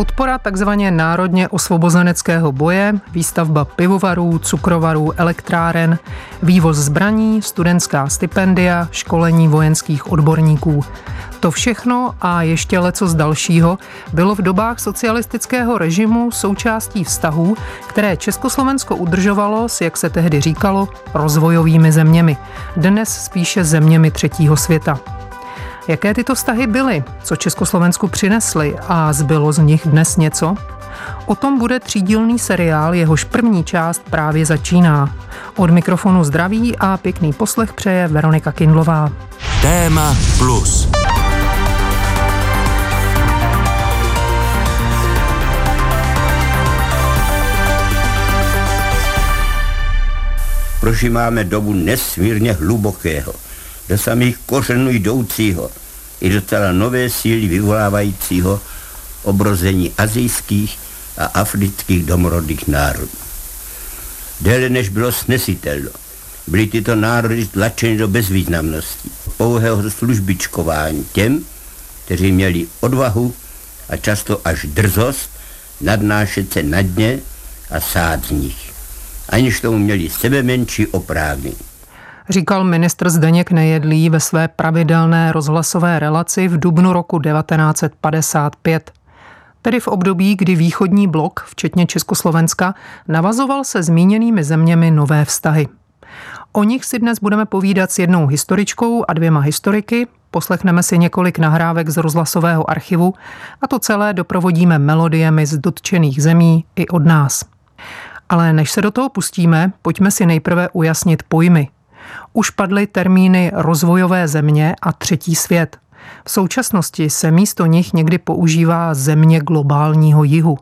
Podpora takzvaně národně osvobozeneckého boje, výstavba pivovarů, cukrovarů, elektráren, vývoz zbraní, studentská stipendia, školení vojenských odborníků. To všechno a ještě leco z dalšího bylo v dobách socialistického režimu součástí vztahů, které Československo udržovalo s, jak se tehdy říkalo, rozvojovými zeměmi, dnes spíše zeměmi třetího světa. Jaké tyto vztahy byly, co Československu přinesly a zbylo z nich dnes něco? O tom bude třídílný seriál, jehož první část právě začíná. Od mikrofonu zdraví a pěkný poslech přeje Veronika Kindlová. Téma plus. Prožíváme dobu nesmírně hlubokého, do samých kořenů jdoucího i do celé nové síly vyvolávajícího obrození azijských a afrických domorodých národů. Déle než bylo snesitelno, byly tyto národy tlačeny do bezvýznamnosti, pouhého službičkování těm, kteří měli odvahu a často až drzost nadnášet se na dně a sát z nich, aniž tomu měli sebe menší oprávnění říkal ministr Zdeněk Nejedlý ve své pravidelné rozhlasové relaci v dubnu roku 1955. Tedy v období, kdy východní blok, včetně Československa, navazoval se zmíněnými zeměmi nové vztahy. O nich si dnes budeme povídat s jednou historičkou a dvěma historiky, poslechneme si několik nahrávek z rozhlasového archivu a to celé doprovodíme melodiemi z dotčených zemí i od nás. Ale než se do toho pustíme, pojďme si nejprve ujasnit pojmy – už padly termíny rozvojové země a třetí svět. V současnosti se místo nich někdy používá země globálního jihu.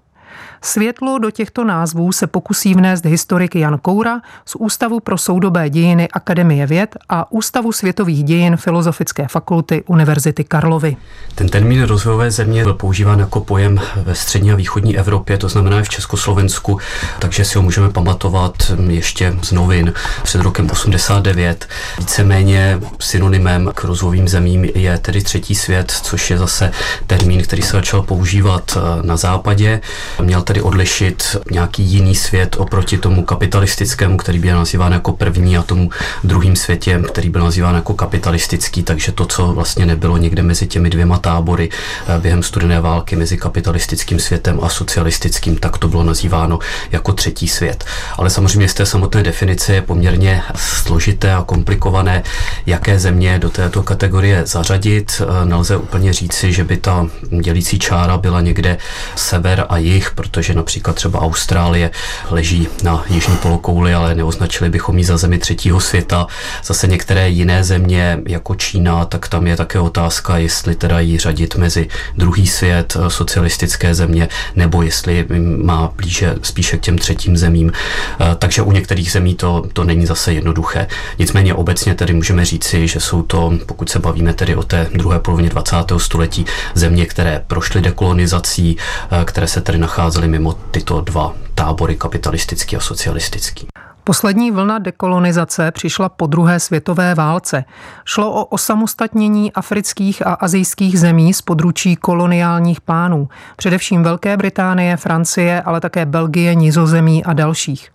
Světlo do těchto názvů se pokusí vnést historik Jan Koura z Ústavu pro soudobé dějiny Akademie věd a Ústavu světových dějin Filozofické fakulty Univerzity Karlovy. Ten termín rozvojové země byl používán jako pojem ve střední a východní Evropě, to znamená i v Československu, takže si ho můžeme pamatovat ještě z novin před rokem 89. Víceméně synonymem k rozvojovým zemím je tedy třetí svět, což je zase termín, který se začal používat na západě. Měl tedy odlišit nějaký jiný svět oproti tomu kapitalistickému, který byl nazýván jako první a tomu druhým světě, který byl nazýván jako kapitalistický, takže to, co vlastně nebylo někde mezi těmi dvěma tábory eh, během studené války mezi kapitalistickým světem a socialistickým, tak to bylo nazýváno jako třetí svět. Ale samozřejmě z té samotné definice je poměrně složité a komplikované, jaké země do této kategorie zařadit. Eh, nelze úplně říci, že by ta dělící čára byla někde sever a jih, protože protože například třeba Austrálie leží na jižní polokouli, ale neoznačili bychom ji za zemi třetího světa. Zase některé jiné země, jako Čína, tak tam je také otázka, jestli teda ji řadit mezi druhý svět, eh, socialistické země, nebo jestli má blíže spíše k těm třetím zemím. Eh, takže u některých zemí to, to není zase jednoduché. Nicméně obecně tedy můžeme říci, že jsou to, pokud se bavíme tedy o té druhé polovině 20. století, země, které prošly dekolonizací, eh, které se tedy nacházely mimo tyto dva tábory, kapitalistický a socialistický. Poslední vlna dekolonizace přišla po druhé světové válce. Šlo o osamostatnění afrických a azijských zemí z područí koloniálních pánů, především Velké Británie, Francie, ale také Belgie, Nizozemí a dalších.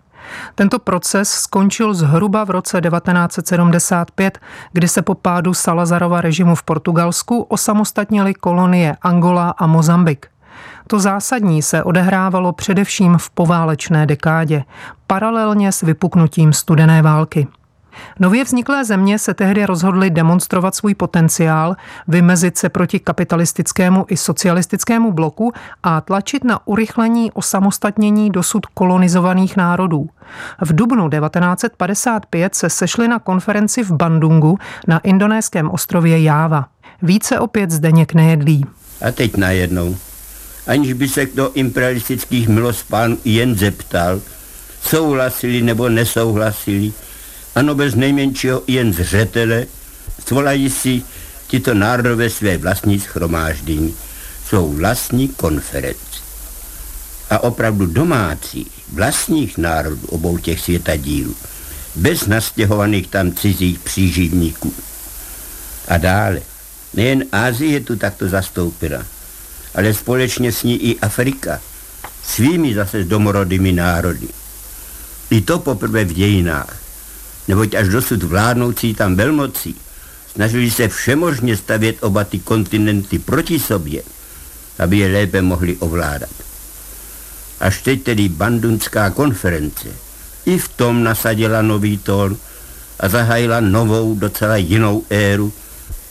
Tento proces skončil zhruba v roce 1975, kdy se po pádu Salazarova režimu v Portugalsku osamostatnily kolonie Angola a Mozambik. To zásadní se odehrávalo především v poválečné dekádě, paralelně s vypuknutím studené války. Nově vzniklé země se tehdy rozhodly demonstrovat svůj potenciál, vymezit se proti kapitalistickému i socialistickému bloku a tlačit na urychlení osamostatnění dosud kolonizovaných národů. V dubnu 1955 se sešli na konferenci v Bandungu na indonéském ostrově Jáva. Více opět Zdeněk nejedlí. A teď najednou aniž by se do imperialistických milospánů jen zeptal, souhlasili nebo nesouhlasili, ano bez nejmenšího jen zřetele, svolají si tyto národové své vlastní schromáždění, svou vlastní konferenci. A opravdu domácí, vlastních národů obou těch světadílů, bez nastěhovaných tam cizích příživníků. A dále, nejen Ázie je tu takto zastoupena, ale společně s ní i Afrika, svými zase domorodými národy. I to poprvé v dějinách, neboť až dosud vládnoucí tam velmocí snažili se všemožně stavět oba ty kontinenty proti sobě, aby je lépe mohli ovládat. Až teď tedy Bandunská konference i v tom nasadila nový tón a zahájila novou, docela jinou éru,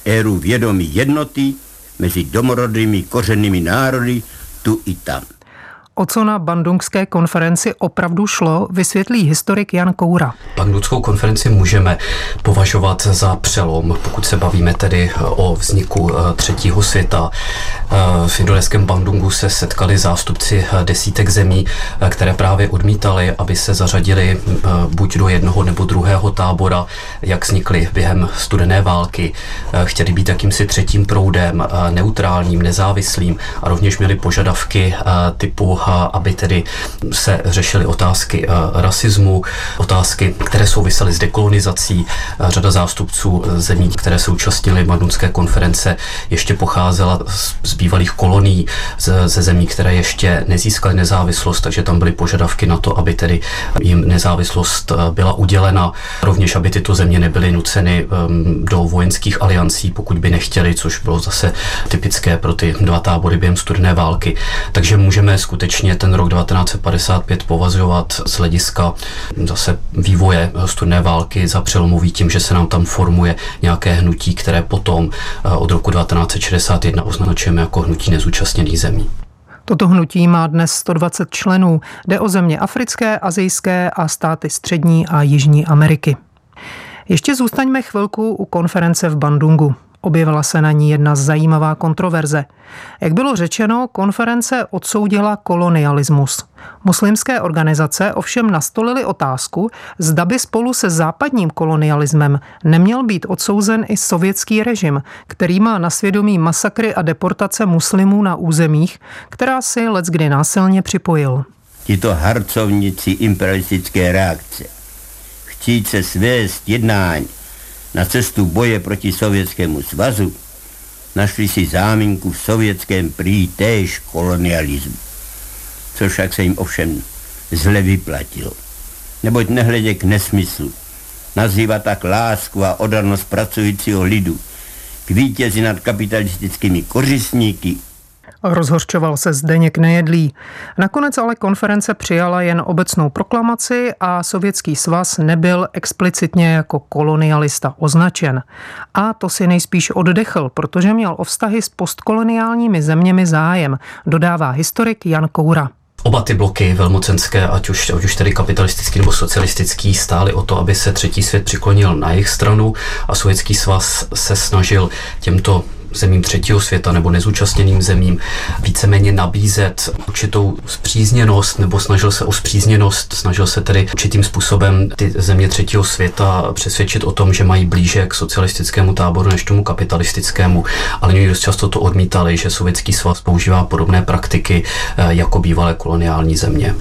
éru vědomí jednoty mezi domorodými kořennými národy tu i tam. O co na bandungské konferenci opravdu šlo, vysvětlí historik Jan Koura. Bandungskou konferenci můžeme považovat za přelom, pokud se bavíme tedy o vzniku eh, třetího světa. Eh, v indoneském Bandungu se setkali zástupci eh, desítek zemí, které právě odmítali, aby se zařadili buď do jednoho nebo druhého tábora, jak vznikly během studené války. Chtěli být jakýmsi třetím proudem, neutrálním, nezávislým a rovněž měli požadavky typu aby tedy se řešily otázky eh, rasismu, otázky, které souvisely s dekolonizací. Eh, řada zástupců eh, zemí, které se účastnily Madunské konference, ještě pocházela z bývalých kolonií, ze zemí, které ještě nezískaly nezávislost, takže tam byly požadavky na to, aby tedy jim nezávislost byla udělena. Rovněž, aby tyto země nebyly nuceny ehm, do vojenských aliancí, pokud by nechtěli, což bylo zase typické pro ty dva tábory během studené války. Takže můžeme skutečně skutečně ten rok 1955 považovat z hlediska zase vývoje studené války za přelomový tím, že se nám tam formuje nějaké hnutí, které potom eh, od roku 1961 označujeme jako hnutí nezúčastněných zemí. Toto hnutí má dnes 120 členů. Jde o země africké, azijské a státy střední a jižní Ameriky. Ještě zůstaňme chvilku u konference v Bandungu. Objevila se na ní jedna zajímavá kontroverze. Jak bylo řečeno, konference odsoudila kolonialismus. Muslimské organizace ovšem nastolily otázku, zda by spolu se západním kolonialismem neměl být odsouzen i sovětský režim, který má na svědomí masakry a deportace muslimů na územích, která si leckdy násilně připojil. Tito harcovníci imperialistické reakce chtít se svést jednání na cestu boje proti Sovětskému svazu, našli si záminku v sovětském prý též kolonialismu, což však se jim ovšem zle vyplatilo. Neboť nehledě k nesmyslu, nazývá tak lásku a odarnost pracujícího lidu k vítězi nad kapitalistickými kořistníky Rozhorčoval se Zdeněk Nejedlý. Nakonec ale konference přijala jen obecnou proklamaci a Sovětský svaz nebyl explicitně jako kolonialista označen. A to si nejspíš oddechl, protože měl o vztahy s postkoloniálními zeměmi zájem, dodává historik Jan Koura. Oba ty bloky velmocenské, ať už, ať už tedy kapitalistický nebo socialistický, stály o to, aby se třetí svět přiklonil na jejich stranu a Sovětský svaz se snažil těmto zemím třetího světa nebo nezúčastněným zemím víceméně nabízet určitou zpřízněnost nebo snažil se o zpřízněnost, snažil se tedy určitým způsobem ty země třetího světa přesvědčit o tom, že mají blíže k socialistickému táboru než tomu kapitalistickému, ale oni dost často to odmítali, že Sovětský svaz používá podobné praktiky eh, jako bývalé koloniální země.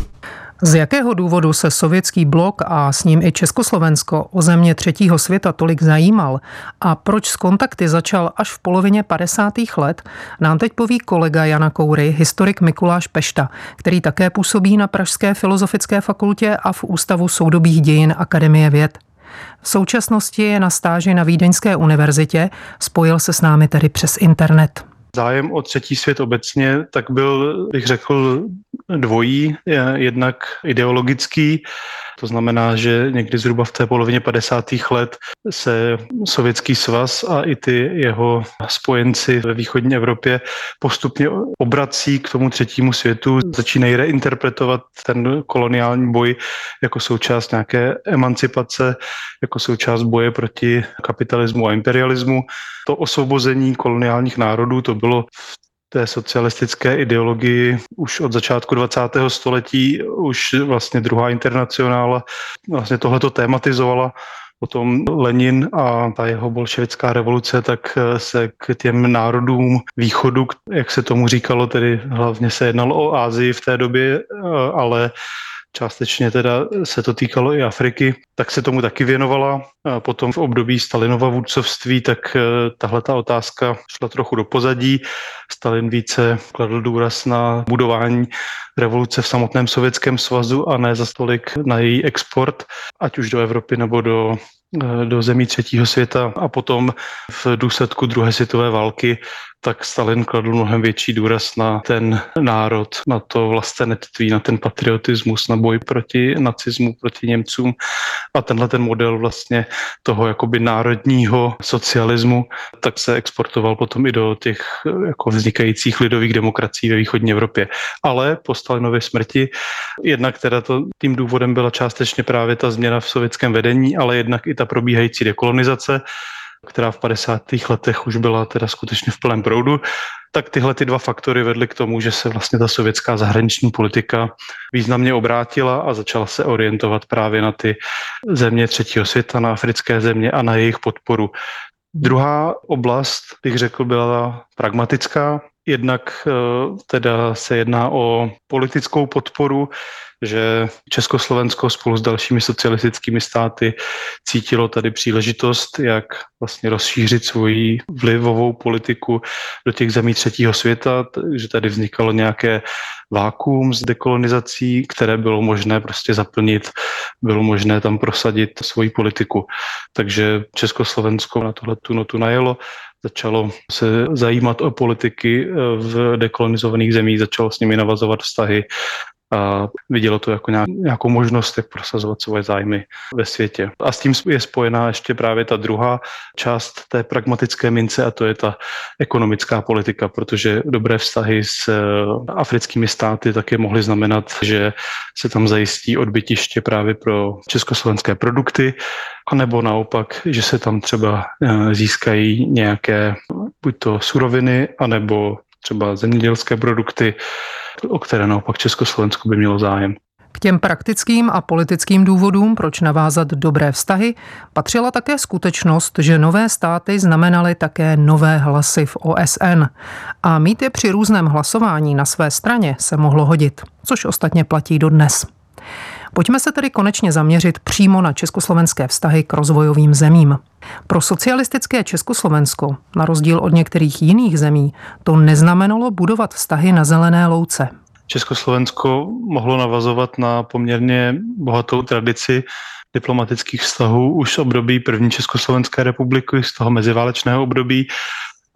Z jakého důvodu se sovětský blok a s ním i Československo o země třetího světa tolik zajímal a proč z kontakty začal až v polovině 50. let, nám teď poví kolega Jana Koury, historik Mikuláš Pešta, který také působí na Pražské filozofické fakultě a v Ústavu soudobých dějin Akademie věd. V současnosti je na stáži na Vídeňské univerzitě, spojil se s námi tedy přes internet. Zájem o třetí svět obecně tak byl, bych řekl, dvojí, jednak ideologický, to znamená, že někdy zhruba v té polovině 50. let se Sovětský svaz a i ty jeho spojenci ve východní Evropě postupně obrací k tomu třetímu světu, začínají reinterpretovat ten koloniální boj jako součást nějaké emancipace, jako součást boje proti kapitalismu a imperialismu. To osvobození koloniálních národů, to bylo v té socialistické ideologii už od začátku 20. století, už vlastně druhá internacionála vlastně tohleto tématizovala. Potom Lenin a ta jeho bolševická revoluce, tak se k těm národům východu, jak se tomu říkalo, tedy hlavně se jednalo o Ázii v té době, ale částečně teda se to týkalo i Afriky, tak se tomu taky věnovala. A potom v období Stalinova vůdcovství, tak eh, tahle ta otázka šla trochu do pozadí. Stalin více kladl důraz na budování revoluce v samotném Sovětském svazu a ne za stolik na její export, ať už do Evropy nebo do do zemí třetího světa a potom v důsledku druhé světové války tak Stalin kladl mnohem větší důraz na ten národ, na to vlastenectví, na ten patriotismus, na boj proti nacismu, proti Němcům. A tenhle ten model vlastně toho jakoby národního socialismu, tak se exportoval potom i do těch jako vznikajících lidových demokracií ve východní Evropě. Ale po Stalinově smrti, jednak teda to, tím důvodem byla částečně právě ta změna v sovětském vedení, ale jednak i ta probíhající dekolonizace, která v 50. letech už byla teda skutečně v plném proudu, tak tyhle ty dva faktory vedly k tomu, že se vlastně ta sovětská zahraniční politika významně obrátila a začala se orientovat právě na ty země třetího světa, na africké země a na jejich podporu. Druhá oblast, bych řekl, byla pragmatická. Jednak eh, teda se jedná o politickou podporu, že Československo spolu s dalšími socialistickými státy cítilo tady příležitost, jak vlastně rozšířit svoji vlivovou politiku do těch zemí třetího světa, že tady vznikalo nějaké vákuum s dekolonizací, které bylo možné prostě zaplnit, bylo možné tam prosadit svoji politiku. Takže Československo na tohle tu notu najelo, začalo se zajímat o politiky v dekolonizovaných zemích, začalo s nimi navazovat vztahy a vidělo to jako nějakou možnost, jak prosazovat svoje zájmy ve světě. A s tím je spojená ještě právě ta druhá část té pragmatické mince a to je ta ekonomická politika, protože dobré vztahy s eh, africkými státy také mohly znamenat, že se tam zajistí odbytiště právě pro československé produkty, anebo naopak, že se tam třeba eh, získají nějaké buď to suroviny, anebo třeba zemědělské produkty, o které naopak Československo by mělo zájem. K těm praktickým a politickým důvodům, proč navázat dobré vztahy, patřila také skutečnost, že nové státy znamenaly také nové hlasy v OSN. A mít je při různém hlasování na své straně se mohlo hodit, což ostatně platí dodnes. Pojďme se tedy konečně zaměřit přímo na československé vztahy k rozvojovým zemím. Pro socialistické Československo, na rozdíl od některých jiných zemí, to neznamenalo budovat vztahy na zelené louce. Československo mohlo navazovat na poměrně bohatou tradici diplomatických vztahů už z období první Československé republiky, z toho meziválečného období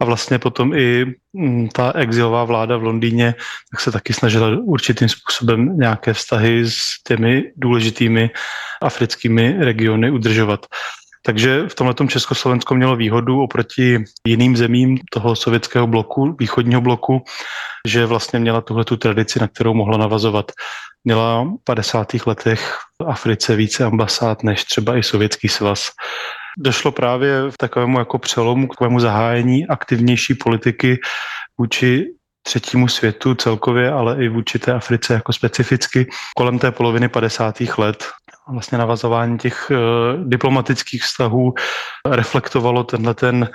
a vlastně potom i mm, ta exilová vláda v Londýně tak se taky snažila určitým způsobem nějaké vztahy s těmi důležitými africkými regiony udržovat. Takže v tomhle Československo mělo výhodu oproti jiným zemím toho sovětského bloku, východního bloku, že vlastně měla tuhle tu tradici, na kterou mohla navazovat. Měla v 50. letech v Africe více ambasád než třeba i Sovětský svaz došlo právě v takovému jako přelomu, k takovému zahájení aktivnější politiky vůči třetímu světu celkově, ale i vůči té Africe jako specificky kolem té poloviny 50. let. Vlastně navazování těch uh, diplomatických vztahů reflektovalo tenhle ten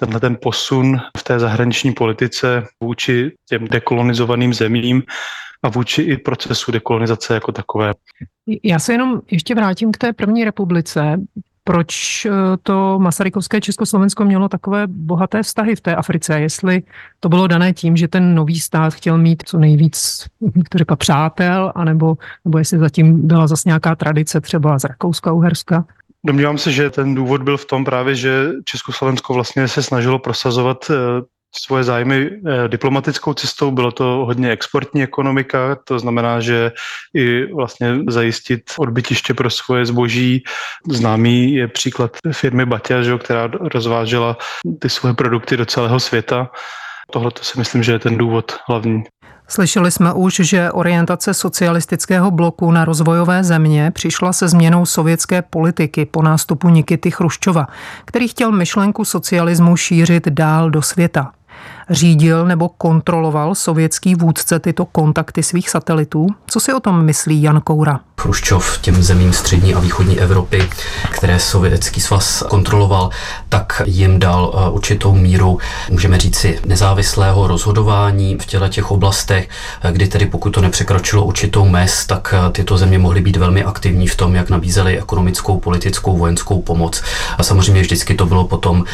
tenhle ten posun v té zahraniční politice vůči těm dekolonizovaným zemím a vůči i procesu dekolonizace jako takové. Já se jenom ještě vrátím k té první republice proč eh, to Masarykovské Československo mělo takové bohaté vztahy v té Africe, jestli to bylo dané tím, že ten nový stát chtěl mít co nejvíc, to řekla, přátel, anebo, nebo jestli zatím byla zase nějaká tradice třeba z Rakouska, Uherska. Domnívám se, že ten důvod byl v tom právě, že Československo vlastně se snažilo prosazovat eh, svoje zájmy eh, diplomatickou cestou. Bylo to hodně exportní ekonomika, to znamená, že i vlastně zajistit odbytiště pro svoje zboží. Známý je příklad firmy Batia, že, která rozvážela ty svoje produkty do celého světa. Tohle to si myslím, že je ten důvod hlavní. Slyšeli jsme už, že orientace socialistického bloku na rozvojové země přišla se změnou sovětské politiky po nástupu Nikity Chruščova, který chtěl myšlenku socialismu šířit dál do světa. Řídil nebo kontroloval sovětský vůdce tyto kontakty svých satelitů? Co si o tom myslí Jan Koura? Chruščov těm zemím střední a východní Evropy, které sovětský svaz kontroloval, tak jim dal eh, určitou míru, můžeme říci, nezávislého rozhodování v těle těch oblastech, eh, kdy tedy pokud to nepřekročilo určitou mez, tak eh, tyto země mohly být velmi aktivní v tom, jak nabízely ekonomickou, politickou, vojenskou pomoc. A samozřejmě vždycky to bylo potom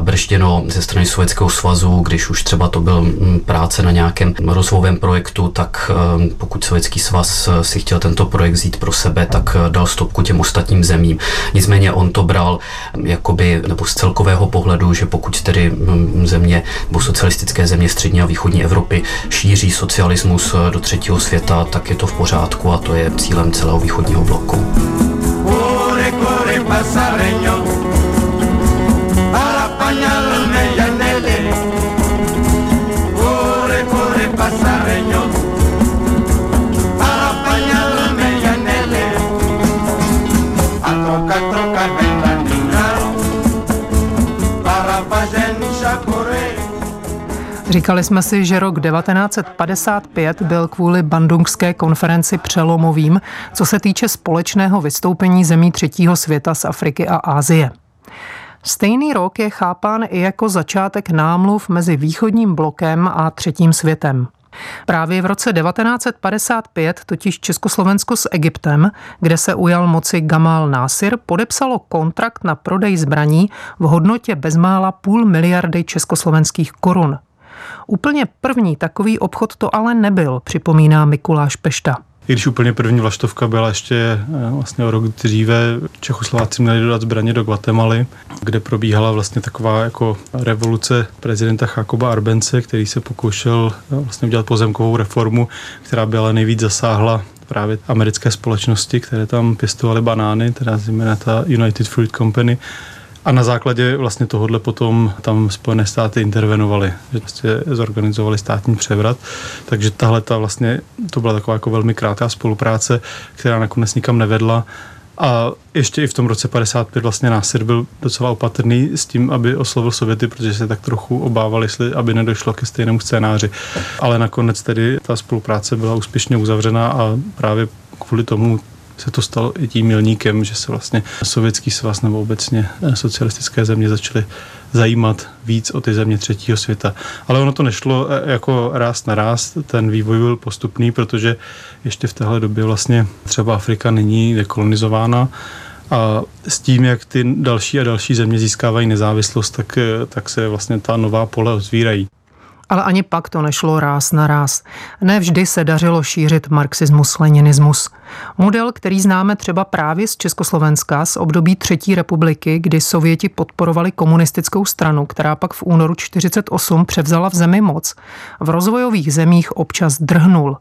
bržděno ze strany Sovětského svazu, když už třeba to byl mm, práce na nějakém rozvojovém projektu, tak pokud Sovětský svaz si chtěl tento projekt vzít pro sebe, tak eh, dal stopku těm ostatním zemím. Nicméně on to bral mm, jakoby, nebo z celkového pohledu, že pokud tedy mm, země nebo socialistické země střední a východní Evropy šíří socialismus eh, do třetího světa, tak je to v pořádku a to je cílem celého východního bloku. Říkali jsme si, že rok 1955 byl kvůli Bandungské konferenci přelomovým, co se týče společného vystoupení zemí třetího světa z Afriky a Ázie. Stejný rok je chápán i jako začátek námluv mezi východním blokem a třetím světem. Právě v roce 1955 totiž Československo s Egyptem, kde se ujal moci Gamal Nasir, podepsalo kontrakt na prodej zbraní v hodnotě bezmála půl miliardy československých korun. Úplně první takový obchod to ale nebyl, připomíná Mikuláš Pešta. I když úplně první vlaštovka byla ještě eh, vlastně o rok dříve, Čechoslováci měli dodat zbraně do Guatemaly, kde probíhala vlastně taková jako revoluce prezidenta Jakoba Arbence, který se pokoušel eh, vlastně udělat pozemkovou reformu, která by ale nejvíc zasáhla právě americké společnosti, které tam pěstovaly banány, teda zejména ta United Fruit Company, a na základě vlastně tohohle potom tam Spojené státy intervenovaly, že vlastně zorganizovali státní převrat. Takže tahle ta vlastně, to byla taková jako velmi krátká spolupráce, která nakonec nikam nevedla. A ještě i v tom roce 55 vlastně Násir byl docela opatrný s tím, aby oslovil Sověty, protože se tak trochu obávali, jestli aby nedošlo ke stejnému scénáři. Ale nakonec tedy ta spolupráce byla úspěšně uzavřena a právě kvůli tomu se to stalo i tím milníkem, že se vlastně sovětský svaz nebo obecně eh, socialistické země začaly zajímat víc o ty země třetího světa. Ale ono to nešlo eh, jako ráz na ráz, ten vývoj byl postupný, protože ještě v téhle době vlastně třeba Afrika není dekolonizována, a s tím, jak ty další a další země získávají nezávislost, tak, eh, tak se vlastně ta nová pole otvírají. Ale ani pak to nešlo ráz na ráz. Nevždy se dařilo šířit marxismus-leninismus. Model, který známe třeba právě z Československa z období Třetí republiky, kdy Sověti podporovali komunistickou stranu, která pak v únoru 48 převzala v zemi moc, v rozvojových zemích občas drhnul.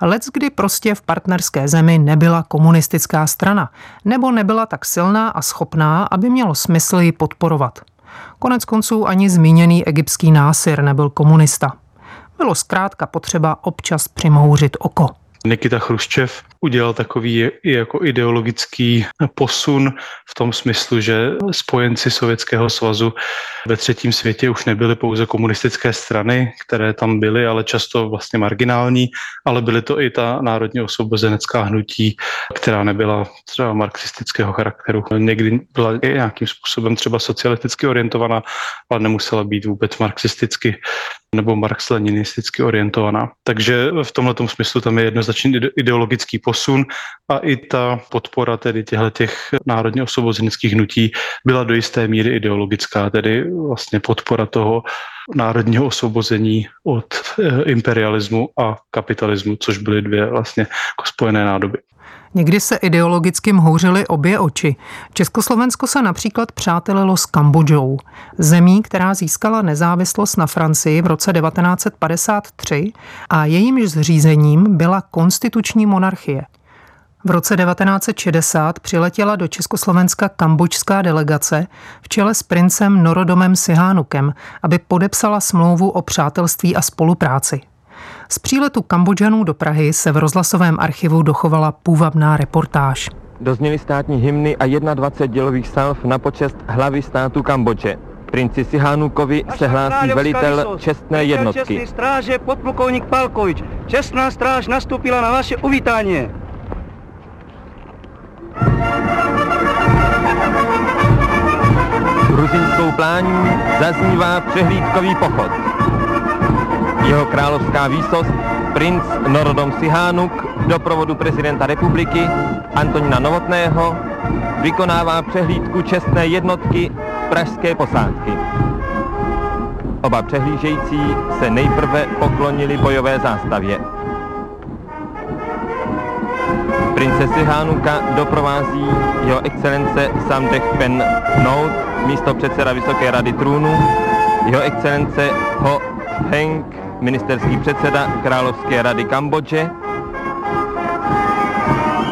Lec kdy prostě v partnerské zemi nebyla komunistická strana, nebo nebyla tak silná a schopná, aby mělo smysl ji podporovat. Konec konců ani zmíněný egyptský násir nebyl komunista. Bylo zkrátka potřeba občas přimouřit oko. Nikita Chruščev udělal takový jako ideologický posun v tom smyslu, že spojenci Sovětského svazu ve třetím světě už nebyly pouze komunistické strany, které tam byly, ale často vlastně marginální, ale byly to i ta národně osvobozenecká hnutí, která nebyla třeba marxistického charakteru. Někdy byla i nějakým způsobem třeba socialisticky orientovaná, ale nemusela být vůbec marxisticky nebo marx-leninisticky orientovaná. Takže v tomto smyslu tam je jednoznačný ideologický posun a i ta podpora tedy těch národně osvobozeneckých hnutí byla do jisté míry ideologická, tedy vlastně podpora toho národního osvobození od eh, imperialismu a kapitalismu, což byly dvě vlastně jako spojené nádoby. Někdy se ideologicky mhouřily obě oči. Československo se například přátelilo s Kambodžou, zemí, která získala nezávislost na Francii v roce 1953 a jejímž zřízením byla konstituční monarchie. V roce 1960 přiletěla do Československa kambočská delegace v čele s princem Norodomem Sihánukem, aby podepsala smlouvu o přátelství a spolupráci. Z příletu Kambodžanů do Prahy se v rozhlasovém archivu dochovala půvabná reportáž. Dozněly státní hymny a 21 dělových salv na počest hlavy státu Kambodže. Princi Sihánukovi se hlásí velitel čestné jednotky. Čestný stráže podplukovník Palkovič. Čestná stráž nastupila na vaše uvítání. Gruzinskou plání zaznívá přehlídkový pochod. Jeho královská výsost, princ Norodom Sihánuk v doprovodu prezidenta republiky Antonina Novotného vykonává přehlídku čestné jednotky pražské posádky. Oba přehlížející se nejprve poklonili bojové zástavě Princesi Hánuka doprovází jeho excelence Samdech Pen Nout, místo předseda Vysoké rady trůnu, jeho excelence Ho Heng, ministerský předseda Královské rady Kambodže,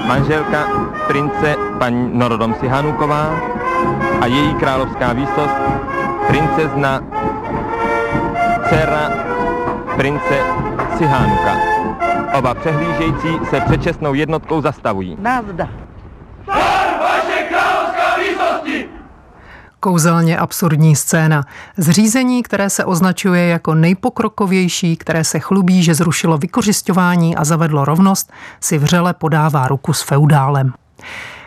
manželka prince paní Norodom Sihanuková a její královská výsost princezna dcera prince Sihánuka. Oba přehlížející se předčasnou jednotkou zastavují. Navda. vaše královská výsosti! Kouzelně absurdní scéna. Zřízení, které se označuje jako nejpokrokovější, které se chlubí, že zrušilo vykořišťování a zavedlo rovnost, si vřele podává ruku s feudálem.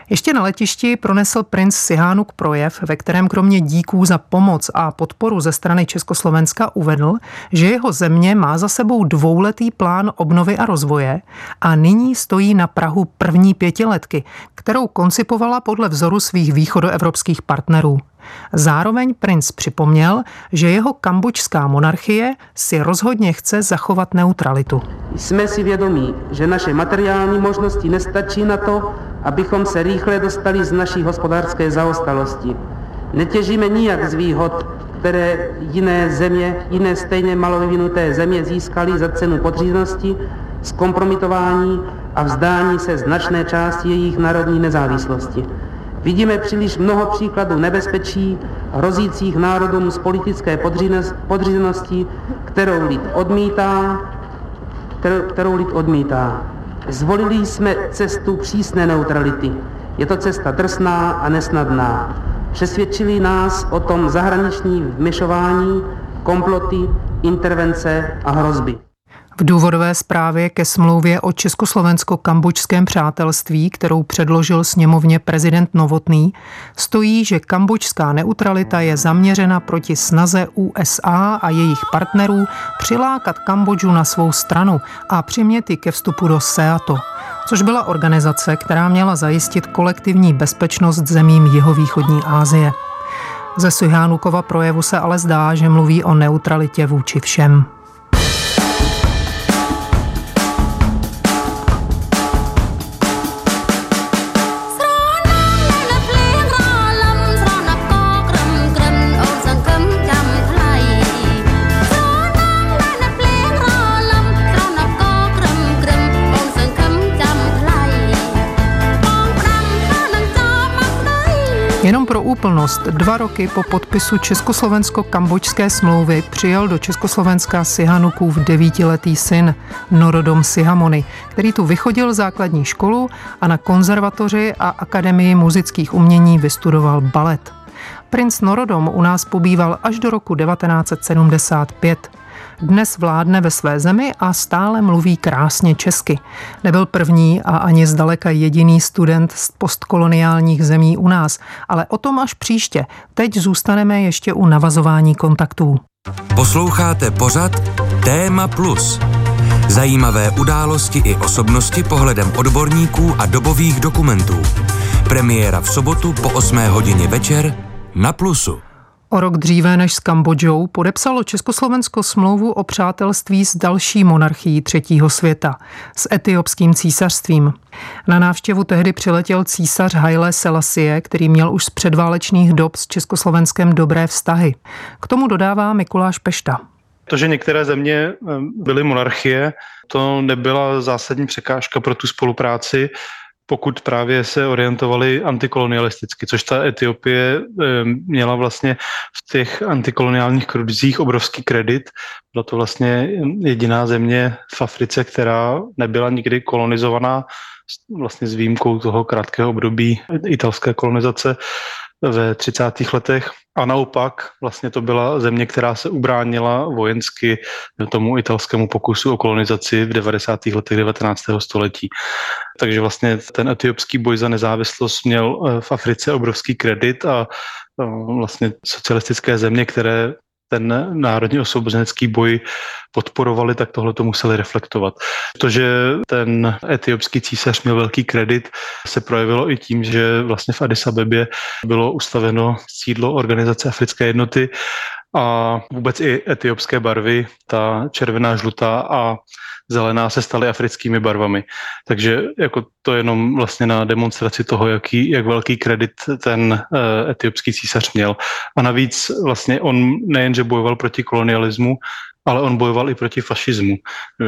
Ještě na letišti pronesl princ Sihánuk projev, ve kterém kromě díků za pomoc a podporu ze strany Československa uvedl, že jeho země má za sebou dvouletý plán obnovy a rozvoje a nyní stojí na Prahu první pětiletky, kterou koncipovala podle vzoru svých východoevropských partnerů. Zároveň princ připomněl, že jeho kambočská monarchie si rozhodně chce zachovat neutralitu. Jsme si vědomí, že naše materiální možnosti nestačí na to, abychom se rychle dostali z naší hospodářské zaostalosti. Netěžíme nijak z výhod, které jiné země, jiné stejně malo vyvinuté země získaly za cenu podřízenosti, zkompromitování a vzdání se značné části jejich národní nezávislosti. Vidíme příliš mnoho příkladů nebezpečí hrozících národům z politické podřízenosti, kterou lid odmítá, kterou, kterou lid odmítá. Zvolili jsme cestu přísné neutrality. Je to cesta drsná a nesnadná. Přesvědčili nás o tom zahraniční vměšování, komploty, intervence a hrozby. V důvodové zprávě ke smlouvě o československo-kambočském přátelství, kterou předložil sněmovně prezident Novotný, stojí, že kambočská neutralita je zaměřena proti snaze USA a jejich partnerů přilákat Kambodžu na svou stranu a přimět ke vstupu do SEATO, což byla organizace, která měla zajistit kolektivní bezpečnost zemím jihovýchodní Asie. Ze Suhánukova projevu se ale zdá, že mluví o neutralitě vůči všem. Jenom pro úplnost, dva roky po podpisu Československo-Kambočské smlouvy přijel do Československa Sihanukův devítiletý syn Norodom Sihamony, který tu vychodil základní školu a na konzervatoři a Akademii muzických umění vystudoval balet. Princ Norodom u nás pobýval až do roku 1975. Dnes vládne ve své zemi a stále mluví krásně česky. Nebyl první a ani zdaleka jediný student z postkoloniálních zemí u nás, ale o tom až příště. Teď zůstaneme ještě u navazování kontaktů. Posloucháte pořad Téma Plus. Zajímavé události i osobnosti pohledem odborníků a dobových dokumentů. Premiéra v sobotu po 8 hodině večer na Plusu. O rok dříve než s Kambodžou podepsalo Československo smlouvu o přátelství s další monarchií třetího světa, s etiopským císařstvím. Na návštěvu tehdy přiletěl císař Haile Selassie, který měl už z předválečných dob s Československem dobré vztahy. K tomu dodává Mikuláš Pešta. To, že některé země eh, byly monarchie, to nebyla zásadní překážka pro tu spolupráci pokud právě se orientovali antikolonialisticky, což ta Etiopie měla vlastně v těch antikoloniálních kruzích obrovský kredit. Byla to vlastně jediná země v Africe, která nebyla nikdy kolonizovaná, vlastně s výjimkou toho krátkého období italské kolonizace ve 30. letech a naopak vlastně to byla země, která se ubránila vojensky tomu italskému pokusu o kolonizaci v 90. letech 19. století. Takže vlastně ten etiopský boj za nezávislost měl eh, v Africe obrovský kredit a eh, vlastně socialistické země, které ten národně osvobozenecký boj podporovali, tak tohle to museli reflektovat. To, že ten etiopský císař měl velký kredit, se projevilo i tím, že vlastně v Addis Abebě bylo ustaveno sídlo Organizace Africké jednoty a vůbec i etiopské barvy, ta červená, žlutá a zelená se staly africkými barvami. Takže jako to je jenom vlastně na demonstraci toho, jaký, jak velký kredit ten uh, etiopský císař měl. A navíc vlastně on nejenže bojoval proti kolonialismu, ale on bojoval i proti fašismu,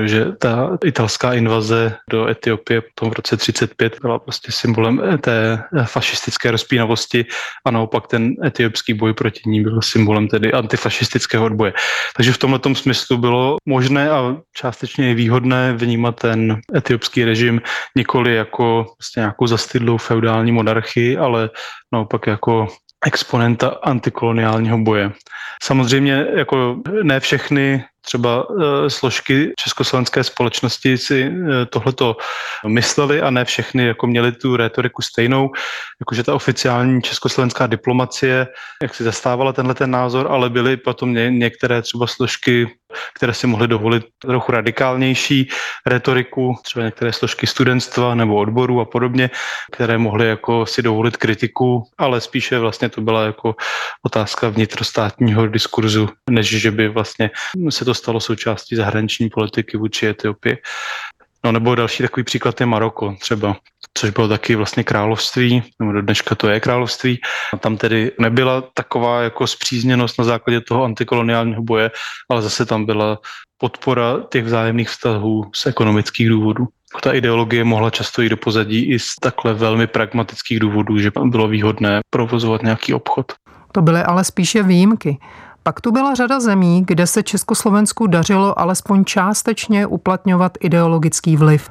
že ta italská invaze do Etiopie potom v roce 35 byla prostě symbolem té fašistické rozpínavosti a naopak ten etiopský boj proti ní byl symbolem tedy antifašistického odboje. Takže v tomto smyslu bylo možné a částečně i výhodné vnímat ten etiopský režim nikoli jako vlastně nějakou zastydlou feudální monarchii, ale naopak jako exponenta antikoloniálního boje. Samozřejmě jako ne všechny třeba e, složky československé společnosti si e, tohleto mysleli a ne všechny jako měli tu rétoriku stejnou, jakože ta oficiální československá diplomacie, jak si zastávala tenhle ten názor, ale byly potom ně, některé třeba složky, které si mohly dovolit trochu radikálnější retoriku, třeba některé složky studentstva nebo odboru a podobně, které mohly jako si dovolit kritiku, ale spíše vlastně to byla jako otázka vnitrostátního diskurzu, než že by vlastně se to stalo součástí zahraniční politiky vůči Etiopii. No nebo další takový příklad je Maroko třeba, což bylo taky vlastně království, nebo do dneška to je království. A tam tedy nebyla taková jako zpřízněnost na základě toho antikoloniálního boje, ale zase tam byla podpora těch vzájemných vztahů z ekonomických důvodů. Ta ideologie mohla často jít do pozadí i z takhle velmi pragmatických důvodů, že bylo výhodné provozovat nějaký obchod. To byly ale spíše výjimky. Pak tu byla řada zemí, kde se Československu dařilo alespoň částečně uplatňovat ideologický vliv.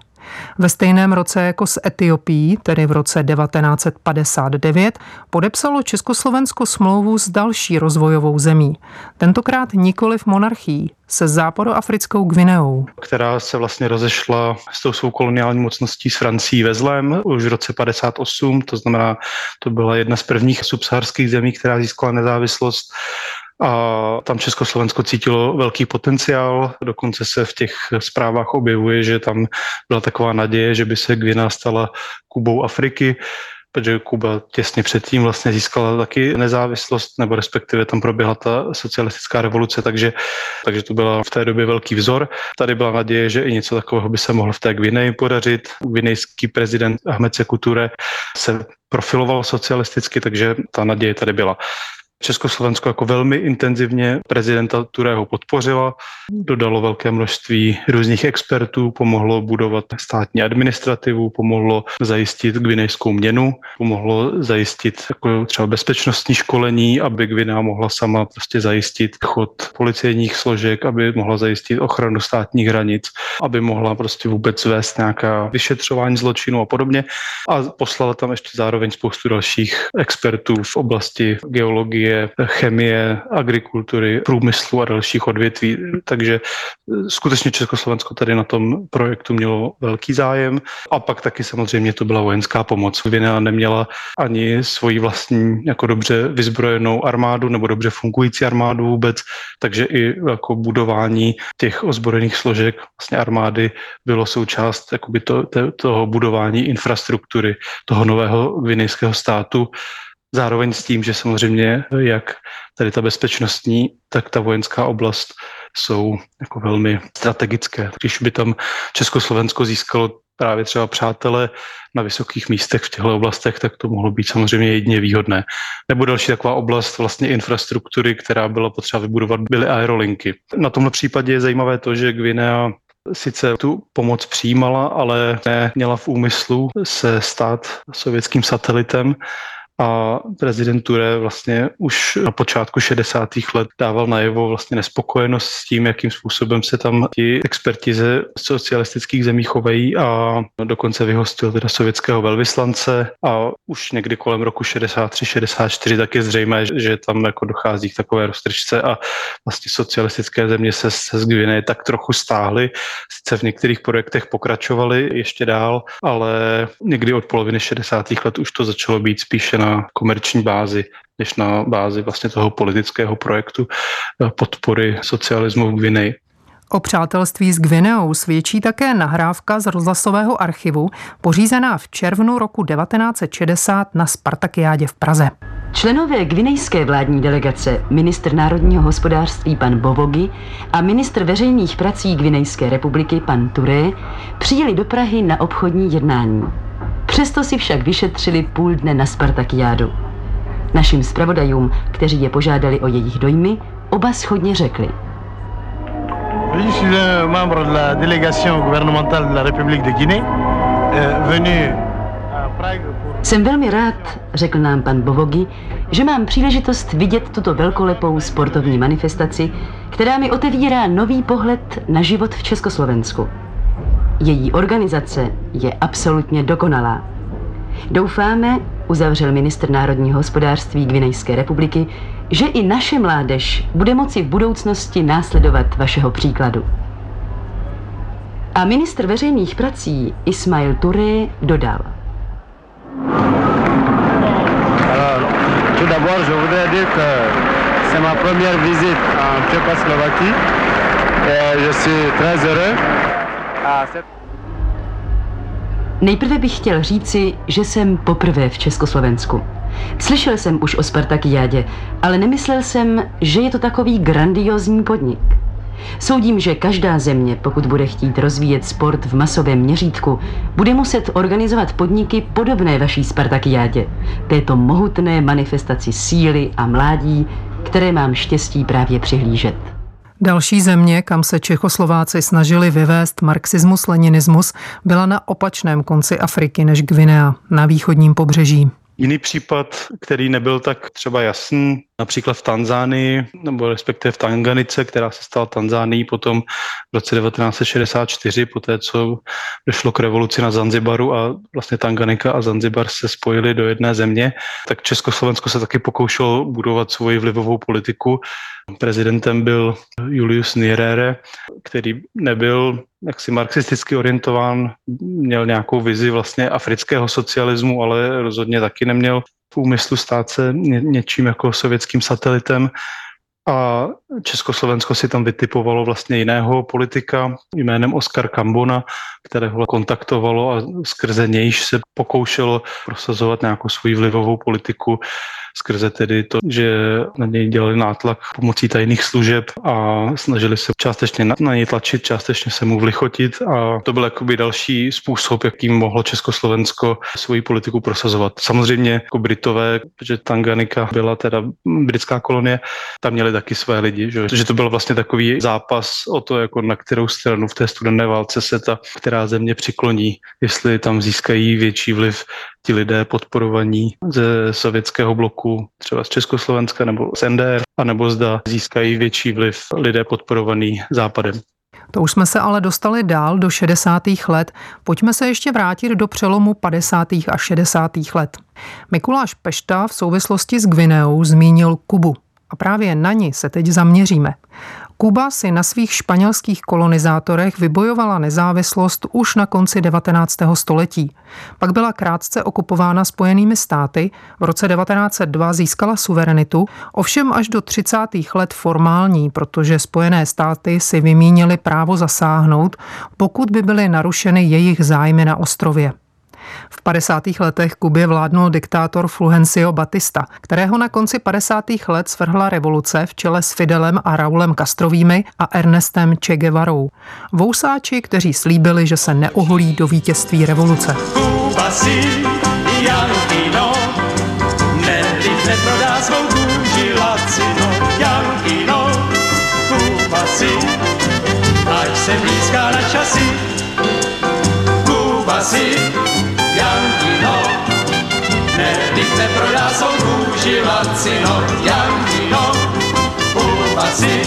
Ve stejném roce jako s Etiopií, tedy v roce 1959, podepsalo Československo smlouvu s další rozvojovou zemí. Tentokrát nikoliv monarchií, se západoafrickou Gvineou. Která se vlastně rozešla s tou svou koloniální mocností s Francií ve zlém už v roce 58, to znamená, to byla jedna z prvních subsaharských zemí, která získala nezávislost a tam Československo cítilo velký potenciál, dokonce se v těch zprávách objevuje, že tam byla taková naděje, že by se Gvina stala Kubou Afriky, protože Kuba těsně předtím vlastně získala taky nezávislost, nebo respektive tam proběhla ta socialistická revoluce, takže, takže to byla v té době velký vzor. Tady byla naděje, že i něco takového by se mohlo v té Gvineji podařit. Gvinejský prezident Ahmed Sekuture se profiloval socialisticky, takže ta naděje tady byla. Československo jako velmi intenzivně prezidenta Turého podpořila, dodalo velké množství různých expertů, pomohlo budovat státní administrativu, pomohlo zajistit gvinejskou měnu, pomohlo zajistit jako třeba bezpečnostní školení, aby Gvina mohla sama prostě zajistit chod policejních složek, aby mohla zajistit ochranu státních hranic, aby mohla prostě vůbec vést nějaká vyšetřování zločinu a podobně. A poslala tam ještě zároveň spoustu dalších expertů v oblasti geologie, energie, chemie, agrikultury, průmyslu a dalších odvětví. Takže eh, skutečně Československo tady na tom projektu mělo velký zájem. A pak taky samozřejmě to byla vojenská pomoc. Gvinea neměla ani svoji vlastní jako dobře vyzbrojenou armádu nebo dobře fungující armádu vůbec, takže i jako budování těch ozbrojených složek vlastně armády bylo součást jakoby to, to, toho budování infrastruktury toho nového gvinejského státu. Zároveň s tím, že samozřejmě jak tady ta bezpečnostní, tak ta vojenská oblast jsou jako velmi strategické. Když by tam Československo získalo právě třeba přátele na vysokých místech v těchto oblastech, tak to mohlo být samozřejmě jedině výhodné. Nebo další taková oblast vlastně infrastruktury, která byla potřeba vybudovat, byly aerolinky. Na tomhle případě je zajímavé to, že Gvinea sice tu pomoc přijímala, ale neměla v úmyslu se stát sovětským satelitem a prezident Ture vlastně už na počátku 60. let dával najevo vlastně nespokojenost s tím, jakým způsobem se tam ti experti ze socialistických zemí chovají a dokonce vyhostil teda sovětského velvyslance a už někdy kolem roku 63-64 tak je zřejmé, že tam jako dochází k takové roztržce a vlastně socialistické země se, se z Gvineje tak trochu stáhly, sice v některých projektech pokračovaly ještě dál, ale někdy od poloviny 60. let už to začalo být spíše na komerční bázi, než na bázi vlastně toho politického projektu eh, podpory socialismu v Gvineji. O přátelství s Gvineou svědčí také nahrávka z rozhlasového archivu, pořízená v červnu roku 1960 na Spartakiádě v Praze. Členové gvinejské vládní delegace, ministr národního hospodářství pan Bovogi a ministr veřejných prací Gvinejské republiky pan Touré přijeli do Prahy na obchodní jednání. Přesto si však vyšetřili půl dne na Spartakiádu. Našim zpravodajům, kteří je požádali o jejich dojmy, oba schodně řekli. Je suis membre de la délégation gouvernementale de la République de Guinée, euh, venu Prague jsem velmi rád, řekl nám pan Bovogi, že mám příležitost vidět tuto velkolepou sportovní manifestaci, která mi otevírá nový pohled na život v Československu. Její organizace je absolutně dokonalá. Doufáme, uzavřel ministr národního hospodářství Gvinejské republiky, že i naše mládež bude moci v budoucnosti následovat vašeho příkladu. A ministr veřejných prací Ismail Touré dodal – tout c'est ma première visite en Tchécoslovaquie et je suis très heureux. Nejprve bych chtěl říci, že jsem poprvé v Československu. Slyšel jsem už o Spartakiádě, ale nemyslel jsem, že je to takový grandiozní podnik. Soudím, že každá země, pokud bude chtít rozvíjet sport v masovém měřítku, bude muset organizovat podniky podobné vaší Spartakiádě, této mohutné manifestaci síly a mládí, které mám štěstí právě přihlížet. Další země, kam se Čechoslováci snažili vyvést marxismus-leninismus, byla na opačném konci Afriky než Gvinea, na východním pobřeží. Jiný případ, který nebyl tak třeba jasný, například v Tanzánii, nebo respektive v Tanganice, která se stala Tanzánií potom v roce 1964, poté co došlo k revoluci na Zanzibaru a vlastně Tanganika a Zanzibar se spojili do jedné země, tak Československo se taky pokoušelo budovat svoji vlivovou politiku. Prezidentem byl Julius Nyerere, který nebyl jaksi marxisticky orientován, měl nějakou vizi vlastně afrického socialismu, ale rozhodně taky neměl úmyslu stát se ně, něčím jako sovětským satelitem. A Československo si tam vytipovalo vlastně jiného politika jménem Oskar Kambona, kterého kontaktovalo a skrze nějž se pokoušelo prosazovat nějakou svou vlivovou politiku skrze tedy to, že na něj dělali nátlak pomocí tajných služeb a snažili se částečně na, něj tlačit, částečně se mu vlichotit a to byl jakoby další způsob, jakým mohlo Československo svoji politiku prosazovat. Samozřejmě jako Britové, protože Tanganika byla teda britská kolonie, tam měli taky své lidi, že, že to byl vlastně takový zápas o to, jako na kterou stranu v té studené válce se ta, která země přikloní, jestli tam získají větší vliv ti lidé podporovaní ze sovětského bloku, třeba z Československa nebo z NDR, anebo zda získají větší vliv lidé podporovaný západem. To už jsme se ale dostali dál do 60. let. Pojďme se ještě vrátit do přelomu 50. a 60. let. Mikuláš Pešta v souvislosti s Gvineou zmínil Kubu. A právě na ní se teď zaměříme. Kuba si na svých španělských kolonizátorech vybojovala nezávislost už na konci 19. století. Pak byla krátce okupována spojenými státy, v roce 1902 získala suverenitu, ovšem až do 30. let formální, protože spojené státy si vymínily právo zasáhnout, pokud by byly narušeny jejich zájmy na ostrově. V 50. letech Kubě vládnul diktátor Fulgencio Batista, kterého na konci 50. let svrhla revoluce v čele s Fidelem a Raulem Castrovými a Ernestem Che Guevarou. Vousáči, kteří slíbili, že se neoholí do vítězství revoluce. Kuba si, ať se blízká na časy, Kuba si, neprodá svou kůži lacino, Janino, si,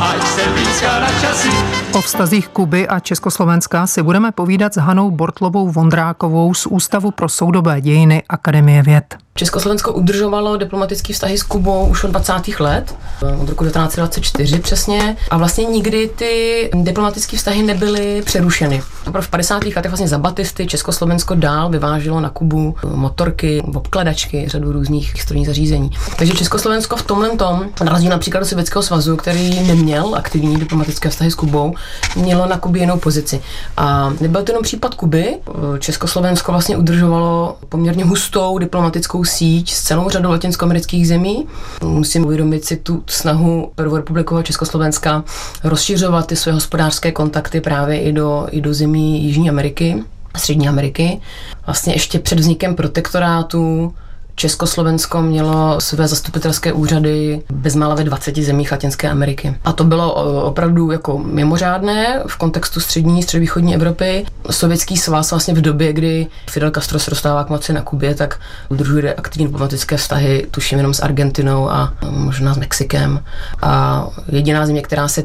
ať se blízká na časy. O vztazích Kuby a Československa si budeme povídat s Hanou Bortlovou Vondrákovou z Ústavu pro soudobé dějiny Akademie věd. Československo udržovalo diplomatické vztahy s Kubou už od 20. let, od roku 1924 přesně, a vlastně nikdy ty diplomatické vztahy nebyly přerušeny. v 50. letech vlastně za Batisty Československo dál vyváželo na Kubu motorky, obkladačky, řadu různých strojních zařízení. Takže Československo v tomhle tom, na rozdíl například do Sovětského svazu, který neměl aktivní diplomatické vztahy s Kubou, mělo na Kubě jinou pozici. A nebyl to jenom případ Kuby. Československo vlastně udržovalo poměrně hustou diplomatickou síť s celou řadou latinskoamerických zemí. Musím uvědomit si tu snahu prvorepublikového Československa rozšiřovat ty své hospodářské kontakty právě i do, i do zemí Jižní Ameriky, Střední Ameriky. Vlastně ještě před vznikem protektorátu Československo mělo své zastupitelské úřady bezmála ve 20 zemích Latinské Ameriky. A to bylo opravdu jako mimořádné v kontextu střední, středovýchodní Evropy. Sovětský svaz vlastně v době, kdy Fidel Castro se dostává k moci na Kubě, tak udržuje aktivní diplomatické vztahy, tuším jenom s Argentinou a možná s Mexikem. A jediná země, která se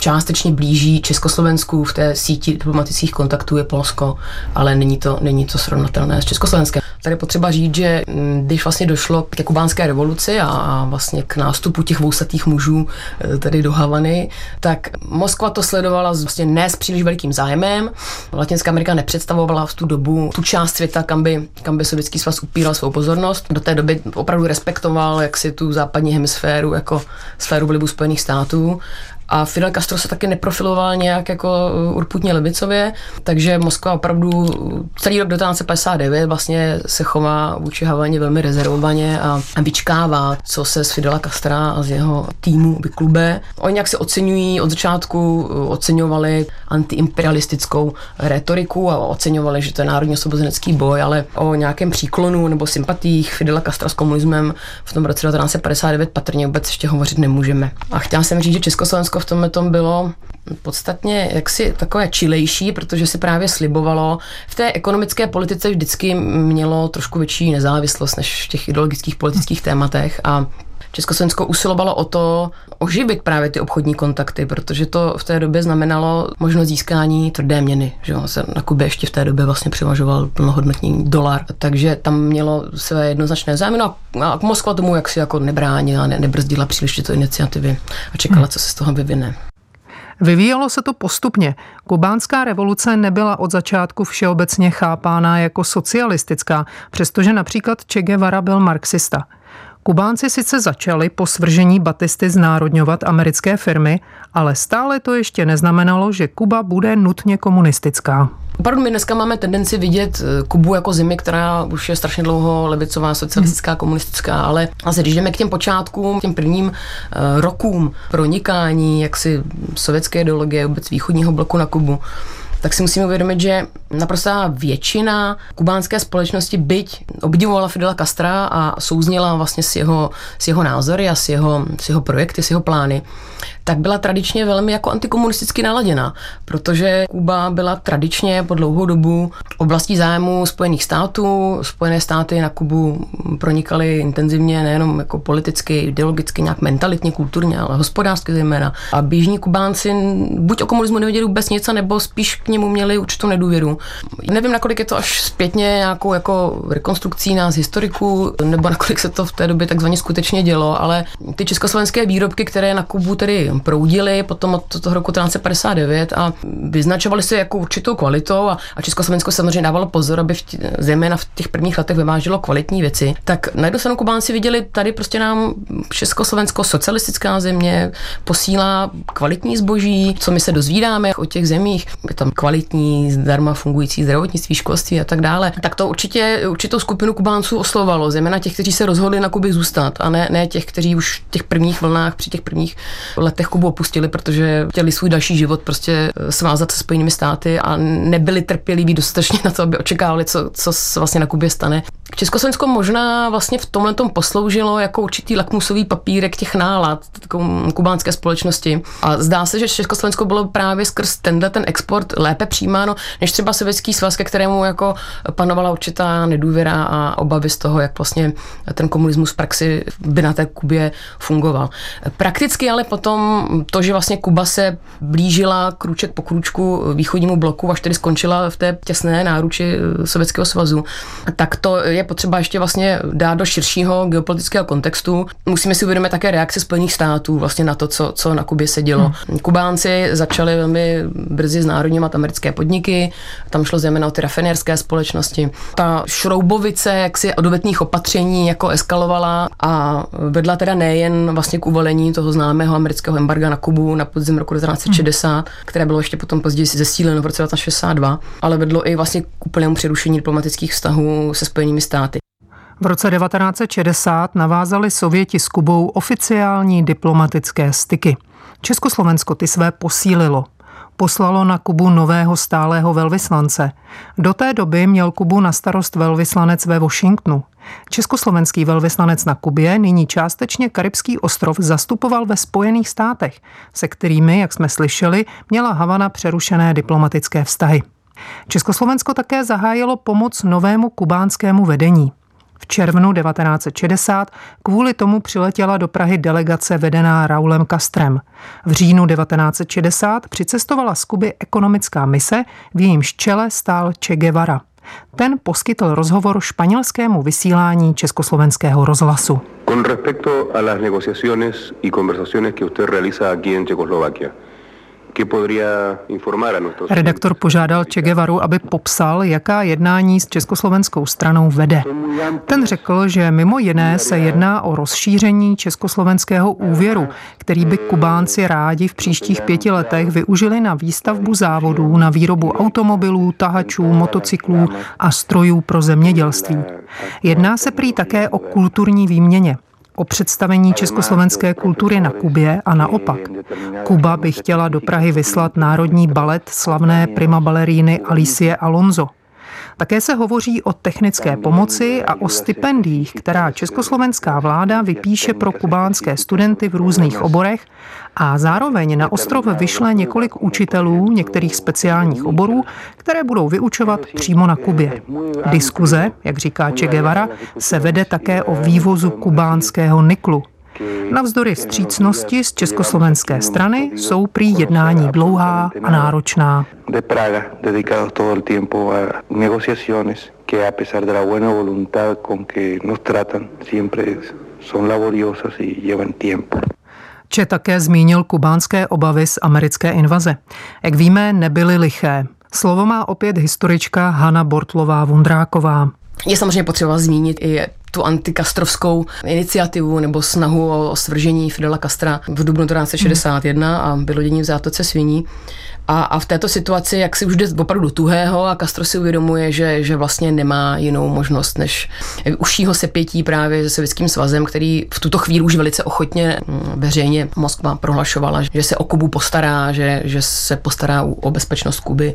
částečně blíží Československu v té síti diplomatických kontaktů je Polsko, ale není to, není to srovnatelné s Československem. Tady potřeba říct, že mm, když vlastně došlo k kubánské revoluci a, a vlastně k nástupu těch vousatých mužů e, tady do Havany, tak Moskva to sledovala vlastně ne s příliš velikým zájmem. Latinská Amerika nepředstavovala v tu dobu tu část světa, kam by, kam by sovětský svaz upíral svou pozornost. Do té doby opravdu respektoval jaksi tu západní hemisféru jako sféru vlivu Spojených států a Fidel Castro se taky neprofiloval nějak jako uh, urputně levicově, takže Moskva opravdu celý rok do 1959 vlastně se chová vůči Havaně velmi rezervovaně a vyčkává, co se z Fidela Castra a z jeho týmu vyklube. Oni jak se oceňují od začátku, uh, oceňovali antiimperialistickou retoriku a oceňovali, že to je národně osvobozenecký boj, ale o nějakém příklonu nebo sympatích Fidela Castra s komunismem v tom roce 1959 patrně vůbec ještě hovořit nemůžeme. A chtěla jsem říct, že Československo v tomhle tom bylo podstatně jaksi takové čilejší, protože se právě slibovalo. V té ekonomické politice vždycky mělo trošku větší nezávislost než v těch ideologických politických tématech a Československo usilovalo o to oživit právě ty obchodní kontakty, protože to v té době znamenalo možnost získání tvrdé měny. Že jo? Se na Kubě ještě v té době vlastně převažoval plnohodnotný dolar, takže tam mělo své jednoznačné zájmy. No a Moskva tomu jaksi jako nebránila, ne, nebrzdila příliš tyto iniciativy a čekala, co se z toho vyvine. Vyvíjelo se to postupně. Kubánská revoluce nebyla od začátku všeobecně chápána jako socialistická, přestože například Che Guevara byl marxista – Kubánci sice začali po svržení Batisty znárodňovat americké firmy, ale stále to ještě neznamenalo, že Kuba bude nutně komunistická. Opravdu my dneska máme tendenci vidět eh, Kubu jako zemi, která už je strašně dlouho levicová, socialistická, komunistická, ale asi když jdeme k těm počátkům, těm prvním uh, rokům pronikání jaksi sovětské ideologie, vůbec východního bloku na Kubu, tak si musíme uvědomit, že naprostá většina kubánské společnosti byť obdivovala Fidela Castra a souzněla vlastně s jeho, s jeho názory a s jeho, s jeho projekty, s jeho plány, tak byla tradičně velmi jako antikomunisticky naladěna, protože Kuba byla tradičně po dlouhou dobu oblastí zájmu Spojených států. Spojené státy na Kubu pronikaly intenzivně nejenom jako politicky, ideologicky, nějak mentalitně, kulturně, ale hospodářsky zejména. A běžní Kubánci buď o komunismu nevěděli vůbec nic, nebo spíš k němu měli určitou nedůvěru. Nevím, nakolik je to až zpětně nějakou jako rekonstrukcí nás historiků, nebo nakolik se to v té době takzvaně skutečně dělo, ale ty československé výrobky, které na Kubu tedy proudily potom od toho roku 1959 a vyznačovaly se jako určitou kvalitou a, a Československo samozřejmě dávalo pozor, aby v tě, zejména v těch prvních letech vyváželo kvalitní věci. Tak na jednu stranu Kubánci viděli, tady prostě nám Československo socialistická země posílá kvalitní zboží, co my se dozvídáme o těch zemích, je tam kvalitní, zdarma fungující zdravotnictví, školství a tak dále. Tak to určitě určitou skupinu Kubánců oslovalo, zejména těch, kteří se rozhodli na Kubě zůstat a ne, ne těch, kteří už v těch prvních vlnách, při těch prvních letech Kubu opustili, protože chtěli svůj další život prostě eh, svázat se Spojenými státy a nebyli trpěliví dostatečně na to, aby očekávali, co, co se vlastně na Kubě stane. Československo možná vlastně v tomhle tom posloužilo jako určitý lakmusový papírek těch nálad kubánské společnosti. A zdá se, že Československo bylo právě skrz tenhle ten export lépe přijímáno, než třeba Sovětský svaz, ke kterému jako panovala určitá nedůvěra a obavy z toho, jak vlastně ten komunismus v praxi by na té Kubě fungoval. Prakticky ale potom to, že vlastně Kuba se blížila krůček po krůčku východnímu bloku, až tedy skončila v té těsné náruči Sovětského svazu, tak to je potřeba ještě vlastně dát do širšího geopolitického kontextu. Musíme si uvědomit také reakce Spojených států vlastně na to, co, co na Kubě se dělo. Hmm. Kubánci začali velmi brzy znárodňovat americké podniky, tam šlo zejména o ty rafinérské společnosti. Ta šroubovice jaksi odvetných opatření jako eskalovala a vedla teda nejen vlastně k uvolení toho známého amerického embarga na Kubu na podzim roku 1960, hmm. které bylo ještě potom později zesíleno v roce 1962, ale vedlo i vlastně k úplnému přerušení diplomatických vztahů se Spojenými státy. V roce 1960 navázali Sověti s Kubou oficiální diplomatické styky. Československo ty své posílilo. Poslalo na Kubu nového stálého velvyslance. Do té doby měl Kubu na starost velvyslanec ve Washingtonu. Československý velvyslanec na Kubě nyní částečně Karibský ostrov zastupoval ve Spojených státech, se kterými, jak jsme slyšeli, měla Havana přerušené diplomatické vztahy. Československo také zahájilo pomoc novému kubánskému vedení. V červnu 1960 kvůli tomu přiletěla do Prahy delegace vedená Raulem Kastrem. V říjnu 1960 přicestovala z Kuby ekonomická mise, v jejímž čele stál Che Guevara. Ten poskytl rozhovor španělskému vysílání československého rozhlasu. Con respecto a las negociaciones y conversaciones que usted realiza aquí en Checoslovaquia, Redaktor požádal Che Guevaru, aby popsal, jaká jednání s československou stranou vede. Ten řekl, že mimo jiné se jedná o rozšíření československého úvěru, který by Kubánci rádi v příštích pěti letech využili na výstavbu závodů, na výrobu automobilů, tahačů, motocyklů a strojů pro zemědělství. Jedná se prý také o kulturní výměně o představení československé kultury na Kubě a naopak. Kuba by chtěla do Prahy vyslat národní balet slavné prima baleríny Alicie Alonso. Také se hovoří o technické pomoci a o stipendiích, která československá vláda vypíše pro kubánské studenty v různých oborech a zároveň na ostrov vyšle několik učitelů některých speciálních oborů, které budou vyučovat přímo na Kubě. Diskuze, jak říká Che Guevara, se vede také o vývozu kubánského niklu. Navzdory vstřícnosti z československé strany jsou prý jednání dlouhá a náročná. De Praga, dedicados todo el tiempo a negociaciones que a pesar de la buena voluntad con que nos tratan, siempre son laboriosas y llevan tiempo. Če také zmínil kubánské obavy z americké invaze. Jak víme, nebyly liché. Slovo má opět historička Hanna Bortlová Vundráková. Je samozřejmě potřeba zmínit i tu antikastrovskou iniciativu nebo snahu o, svržení Fidela Castra v dubnu 1961 a vylodění v zátoce sviní. A, a v této situaci, jak si už jde opravdu tuhého a Castro si uvědomuje, že, že vlastně nemá jinou možnost, než užšího sepětí právě se Sovětským svazem, který v tuto chvíli už velice ochotně mm, veřejně Moskva prohlašovala, že se o Kubu postará, že, že se postará o bezpečnost Kuby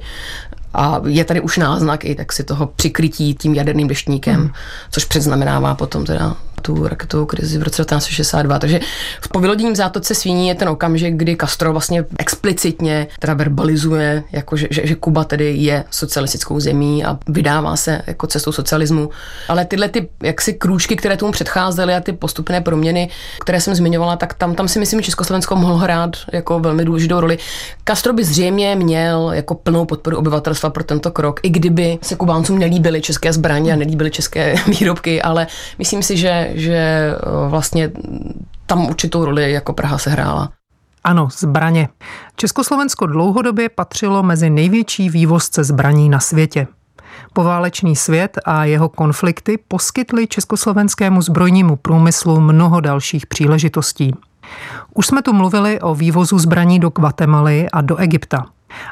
a je tady už náznak i tak si toho přikrytí tím jaderným deštníkem, hmm. což předznamenává potom teda tu raketovou krizi v roce 1962. Takže v povyloděním zátoce svíní je ten okamžik, kdy Castro vlastně explicitně teda verbalizuje, jako že, že, že Kuba tedy je socialistickou zemí a vydává se jako cestou socialismu. Ale tyhle ty jaksi krůčky, které tomu předcházely a ty postupné proměny, které jsem zmiňovala, tak tam, tam si myslím, že Československo mohlo hrát jako velmi důležitou roli. Castro by zřejmě měl jako plnou podporu obyvatelstva pro tento krok, i kdyby se Kubáncům nelíbily české zbraně a nelíbily české výrobky, ale myslím si, že, že eh, vlastně tam určitou roli jako Praha se hrála. Ano, zbraně. Československo dlouhodobě patřilo mezi největší vývozce zbraní na světě. Poválečný svět a jeho konflikty poskytly československému zbrojnímu průmyslu mnoho dalších příležitostí. Už jsme tu mluvili o vývozu zbraní do Guatemaly a do Egypta.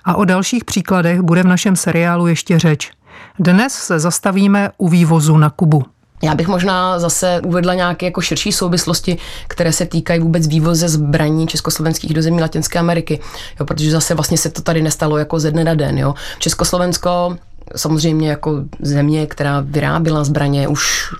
A o dalších příkladech bude v našem seriálu ještě řeč. Dnes se zastavíme u vývozu na Kubu. Já bych možná zase uvedla nějaké jako širší souvislosti, které se týkají vůbec vývoze zbraní československých do zemí Latinské Ameriky, jo, protože zase vlastně se to tady nestalo jako ze dne na den. Jo. Československo samozřejmě jako země, která vyráběla zbraně už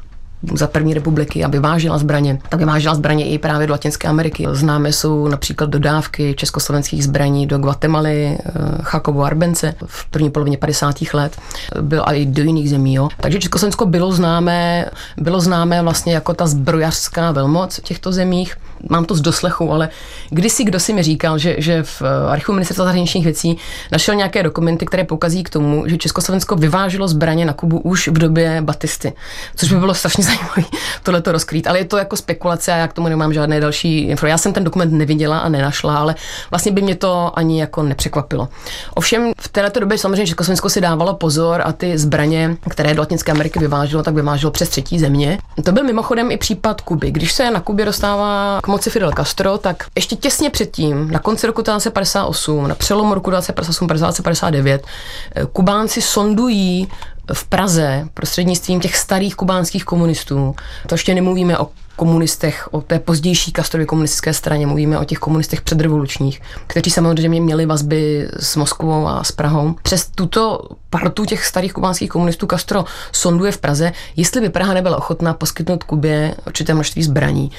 za první republiky a vyvážela zbraně, tak vyvážela zbraně i právě do Latinské Ameriky. Známe jsou například dodávky československých zbraní do Guatemaly, eh, Arbence v první polovině 50. let, byl i do jiných zemí. Jo. Takže Československo bylo známé, bylo známé vlastně jako ta zbrojařská velmoc v těchto zemích mám to z doslechu, ale kdysi kdo si mi říkal, že, že v eh, archivu ministerstva zahraničních věcí našel nějaké dokumenty, které poukazují k tomu, že Československo vyváželo zbraně na Kubu už v době Batisty, což by bylo strašně zajímavé tohle to rozkrýt. Ale je to jako spekulace a já k tomu nemám žádné další info. Já jsem ten dokument neviděla a nenašla, ale vlastně by mě to ani jako nepřekvapilo. Ovšem v této době samozřejmě Československo si dávalo pozor a ty zbraně, které do Latinské Ameriky vyváželo, tak vyváželo přes třetí země. To byl mimochodem i případ Kuby. Když se na Kubě dostává k moci Fidel Castro, tak ještě těsně předtím, na konci roku 1958, na přelomu roku 1958-1959, eh, Kubánci sondují v Praze prostřednictvím těch starých kubánských komunistů. To ještě nemluvíme o komunistech, o té pozdější Kastrově komunistické straně, mluvíme o těch komunistech předrevolučních, kteří samozřejmě měli vazby s Moskvou a s Prahou. Přes tuto partu těch starých kubánských komunistů Castro sonduje v Praze, jestli by Praha nebyla ochotná poskytnout Kubě určité množství zbraní.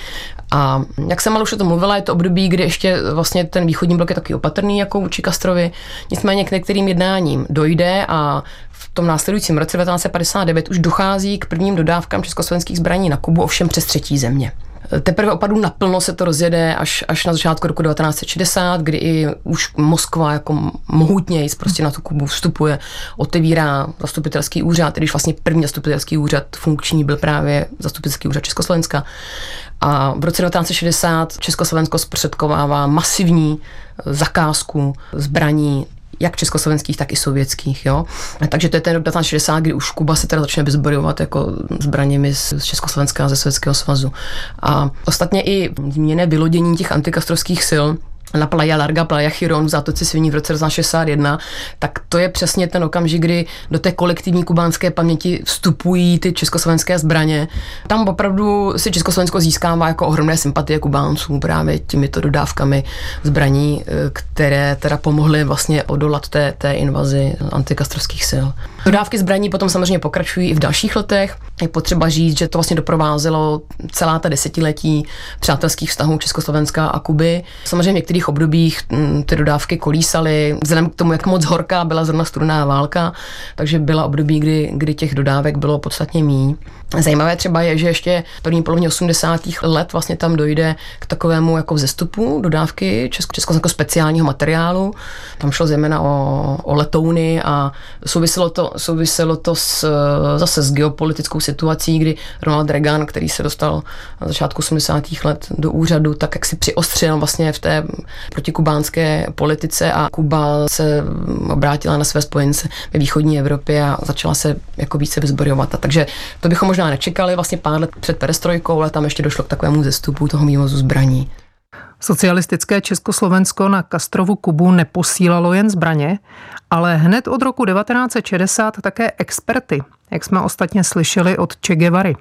A jak jsem ale už o tom mluvila, je to období, kdy ještě vlastně ten východní blok je taky opatrný jako vůči Castrovi. Nicméně k některým jednáním dojde a v tom následujícím roce 1959 už dochází k prvním dodávkám československých zbraní na Kubu, ovšem přes třetí země. Teprve opravdu naplno se to rozjede až, až na začátku roku 1960, kdy i už Moskva jako mohutněji prostě na tu Kubu vstupuje, otevírá zastupitelský úřad, když vlastně první zastupitelský úřad funkční byl právě zastupitelský úřad Československa. A v roce 1960 Československo zprostředkovává masivní zakázku zbraní jak československých, tak i sovětských. Jo? Takže to je ten rok 1960, kdy už Kuba se teda začne vyzbrojovat jako zbraněmi z Československa a ze Sovětského svazu. A ostatně i zmíněné vylodění těch antikastrovských sil na Playa Larga, Playa Chiron v zátoce Sviní v roce 1961, tak to je přesně ten okamžik, kdy do té kolektivní kubánské paměti vstupují ty československé zbraně. Tam opravdu si Československo získává jako ohromné sympatie Kubánců právě těmito dodávkami zbraní, eh, které teda pomohly vlastně odolat té, té invazi antikastrovských sil. Dodávky zbraní potom samozřejmě pokračují i v dalších letech. Je potřeba říct, že to vlastně doprovázelo celá ta desetiletí přátelských vztahů Československa a Kuby. Samozřejmě některých obdobích mm, ty dodávky kolísaly, vzhledem k tomu, jak moc horká byla zrovna studená válka, takže byla období, kdy, kdy těch dodávek bylo podstatně méně. Zajímavé třeba je, že ještě v první polovině 80. let vlastně tam dojde k takovému jako vzestupu dodávky česko, česko speciálního materiálu. Tam šlo zejména o, o letouny a souviselo to, souviselo to s, zase s geopolitickou situací, kdy Ronald Reagan, který se dostal na začátku 80. let do úřadu, tak jak si přiostřil vlastně v té protikubánské politice a Kuba se obrátila na své spojence ve východní Evropě a začala se jako více vyzbrojovat. Takže to bychom možná nečekali vlastně pár let před perestrojkou, ale tam ještě došlo k takovému zestupu toho vývozu zbraní. Socialistické Československo na Kastrovu Kubu neposílalo jen zbraně, ale hned od roku 1960 také experty, jak jsme ostatně slyšeli od Che Guevary.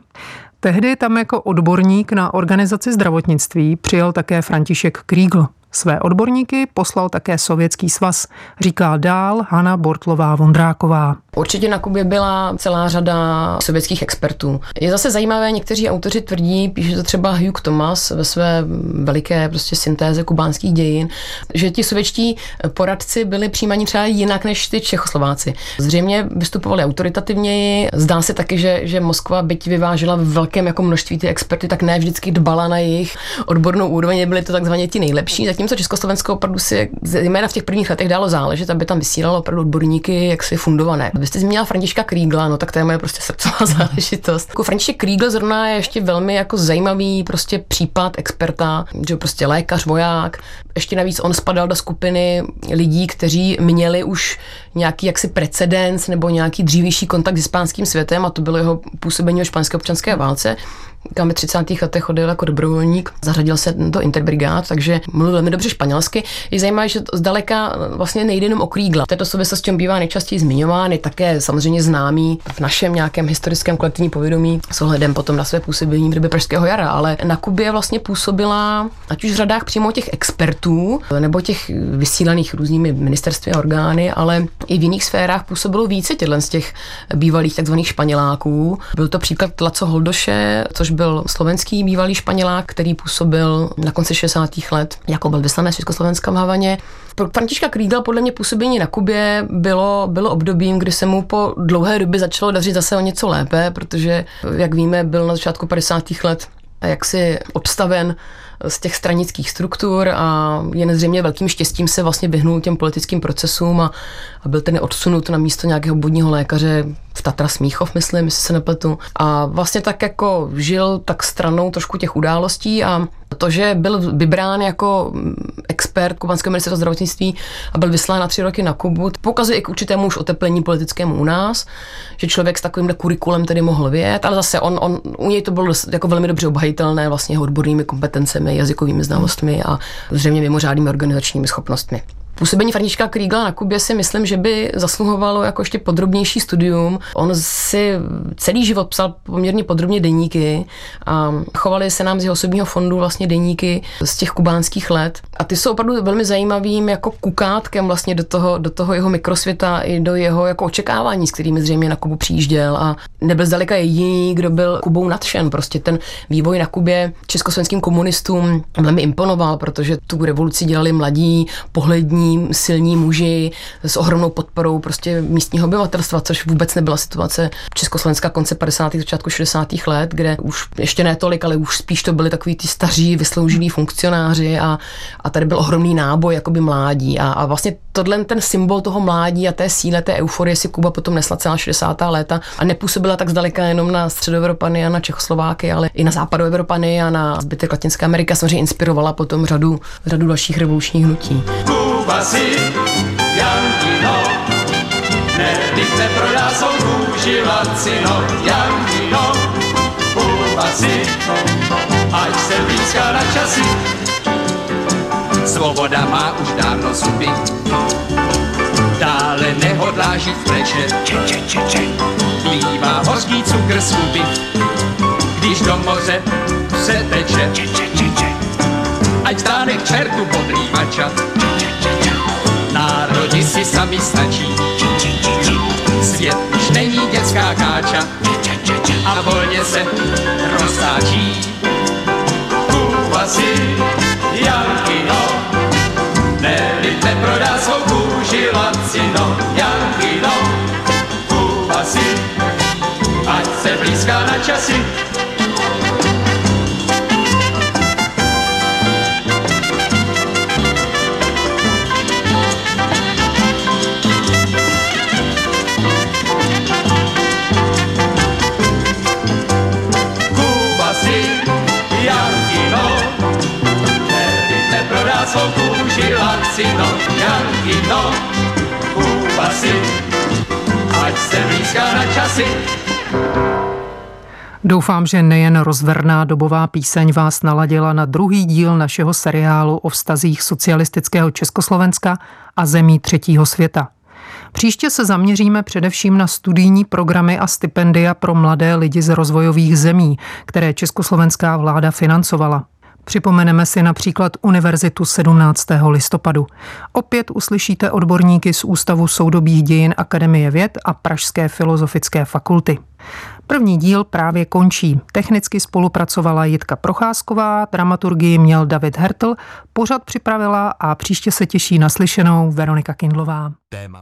Tehdy tam jako odborník na organizaci zdravotnictví přijel také František Kriegl. Své odborníky poslal také Sovětský svaz, říká dál Hanna Bortlová Vondráková. Určitě na Kubě byla celá řada sovětských expertů. Je zase zajímavé, někteří autoři tvrdí, píše to třeba Hugh Thomas ve své veliké prostě syntéze kubánských dějin, že ti sovětští poradci byli přijímáni třeba jinak než ty Čechoslováci. Zřejmě vystupovali autoritativněji. Zdá se taky, že, že Moskva byť vyvážela v velkém jako množství ty experty, tak ne vždycky dbala na jejich odbornou úroveň, byli to takzvaně ti nejlepší. Zatímco Československo opravdu si zejména v těch prvních letech dalo záležet, aby tam vysílalo opravdu odborníky jaksi fundované. Vy jste zmínila Františka Krígla, no tak to je moje prostě srdcová záležitost. Jako František Krígl zrovna je ještě velmi jako zajímavý prostě případ experta, že prostě lékař, voják. Ještě navíc on spadal do skupiny lidí, kteří měli už nějaký jaksi precedens nebo nějaký dřívější kontakt s hispánským světem a to bylo jeho působení o španělské občanské válce. Kam ve 30. letech chodil jako dobrovolník, zařadil se do interbrigád, takže mluvil velmi dobře španělsky. Je zajímavé, že zdaleka vlastně nejde jenom o Krígla. V této souvislosti on bývá nejčastěji zmiňován, je také samozřejmě známý v našem nějakém historickém kolektivním povědomí s ohledem potom na své působení v době Pražského jara, ale na Kubě vlastně působila ať už v řadách přímo těch expertů nebo těch vysílaných různými ministerství a orgány, ale i v jiných sférách působilo více těchto z těch bývalých takzvaných španěláků. Byl to příklad Laco Holdoše, což byl slovenský bývalý španělák, který působil na konci 60. let jako byl vyslanec Československa v Havaně. Pro Františka Krígla podle mě působení na Kubě bylo, bylo obdobím, kdy se mu po dlouhé době začalo dařit zase o něco lépe, protože, jak víme, byl na začátku 50. let jaksi odstaven z těch stranických struktur a jen zřejmě velkým štěstím se vlastně vyhnul těm politickým procesům a, a byl ten odsunut na místo nějakého budního lékaře v Tatra Smíchov, myslím, jestli se nepletu. A vlastně tak jako žil tak stranou trošku těch událostí a to, že byl vybrán jako expert kubanského ministerstva zdravotnictví a byl vyslán na tři roky na Kubu, pokazuje i k určitému už oteplení politickému u nás, že člověk s takovýmhle kurikulem tedy mohl vědět, ale zase on, on, u něj to bylo jako velmi dobře obhajitelné vlastně odbornými kompetencemi, jazykovými znalostmi a zřejmě mimořádnými organizačními schopnostmi. Působení Františka Krígla na Kubě si myslím, že by zasluhovalo jako ještě podrobnější studium. On si celý život psal poměrně podrobně deníky a chovali se nám z jeho osobního fondu vlastně deníky z těch kubánských let. A ty jsou opravdu velmi zajímavým jako kukátkem vlastně do toho, do toho jeho mikrosvěta i do jeho jako očekávání, s kterými zřejmě na Kubu přijížděl a nebyl zdaleka jediný, kdo byl Kubou nadšen. Prostě ten vývoj na Kubě československým komunistům velmi imponoval, protože tu revoluci dělali mladí, pohlední silní muži s ohromnou podporou prostě místního obyvatelstva, což vůbec nebyla situace Československa konce 50. začátku 60. let, kde už ještě ne tolik, ale už spíš to byli takový ty staří vysloužilí funkcionáři a, a tady byl ohromný náboj jakoby mládí a, a vlastně tohle ten symbol toho mládí a té síle, té euforie si Kuba potom nesla celá 60. léta a nepůsobila tak zdaleka jenom na středoevropany a na Čechoslováky, ale i na západoevropany a na zbytek Latinské Ameriky samozřejmě inspirovala potom řadu, řadu dalších revolučních hnutí. Kuba si, Jankino, nerychle prodá svou kůži lacino, Jankino, Kuba si, ať se blízká na časy, svoboda má už dávno zuby, dále nehodlá žít v pleče, če, če, če, če. Bývá hořký cukr z když do moře se teče, če, če, če, če. ať stáne k čertu Národi si sami stačí. Svět už není dětská káča a volně se roztáčí. Kuba si Jankino, nelid neprodá svou kůži lacino. Jankino, Kuba si, ať se blízká na časy, kůži lacino, Jankino, si, ať se blízká na časy. Doufám, že nejen rozverná dobová píseň vás naladila na druhý díl našeho seriálu o vztazích socialistického Československa a zemí třetího světa. Příště se zaměříme především na studijní programy a stipendia pro mladé lidi z rozvojových zemí, které československá vláda financovala. Připomeneme si například Univerzitu 17. listopadu. Opět uslyšíte odborníky z Ústavu soudobých dějin Akademie věd a Pražské filozofické fakulty. První díl právě končí. Technicky spolupracovala Jitka Procházková, dramaturgii měl David Hertl, pořad připravila a příště se těší naslyšenou Veronika Kindlová. Téma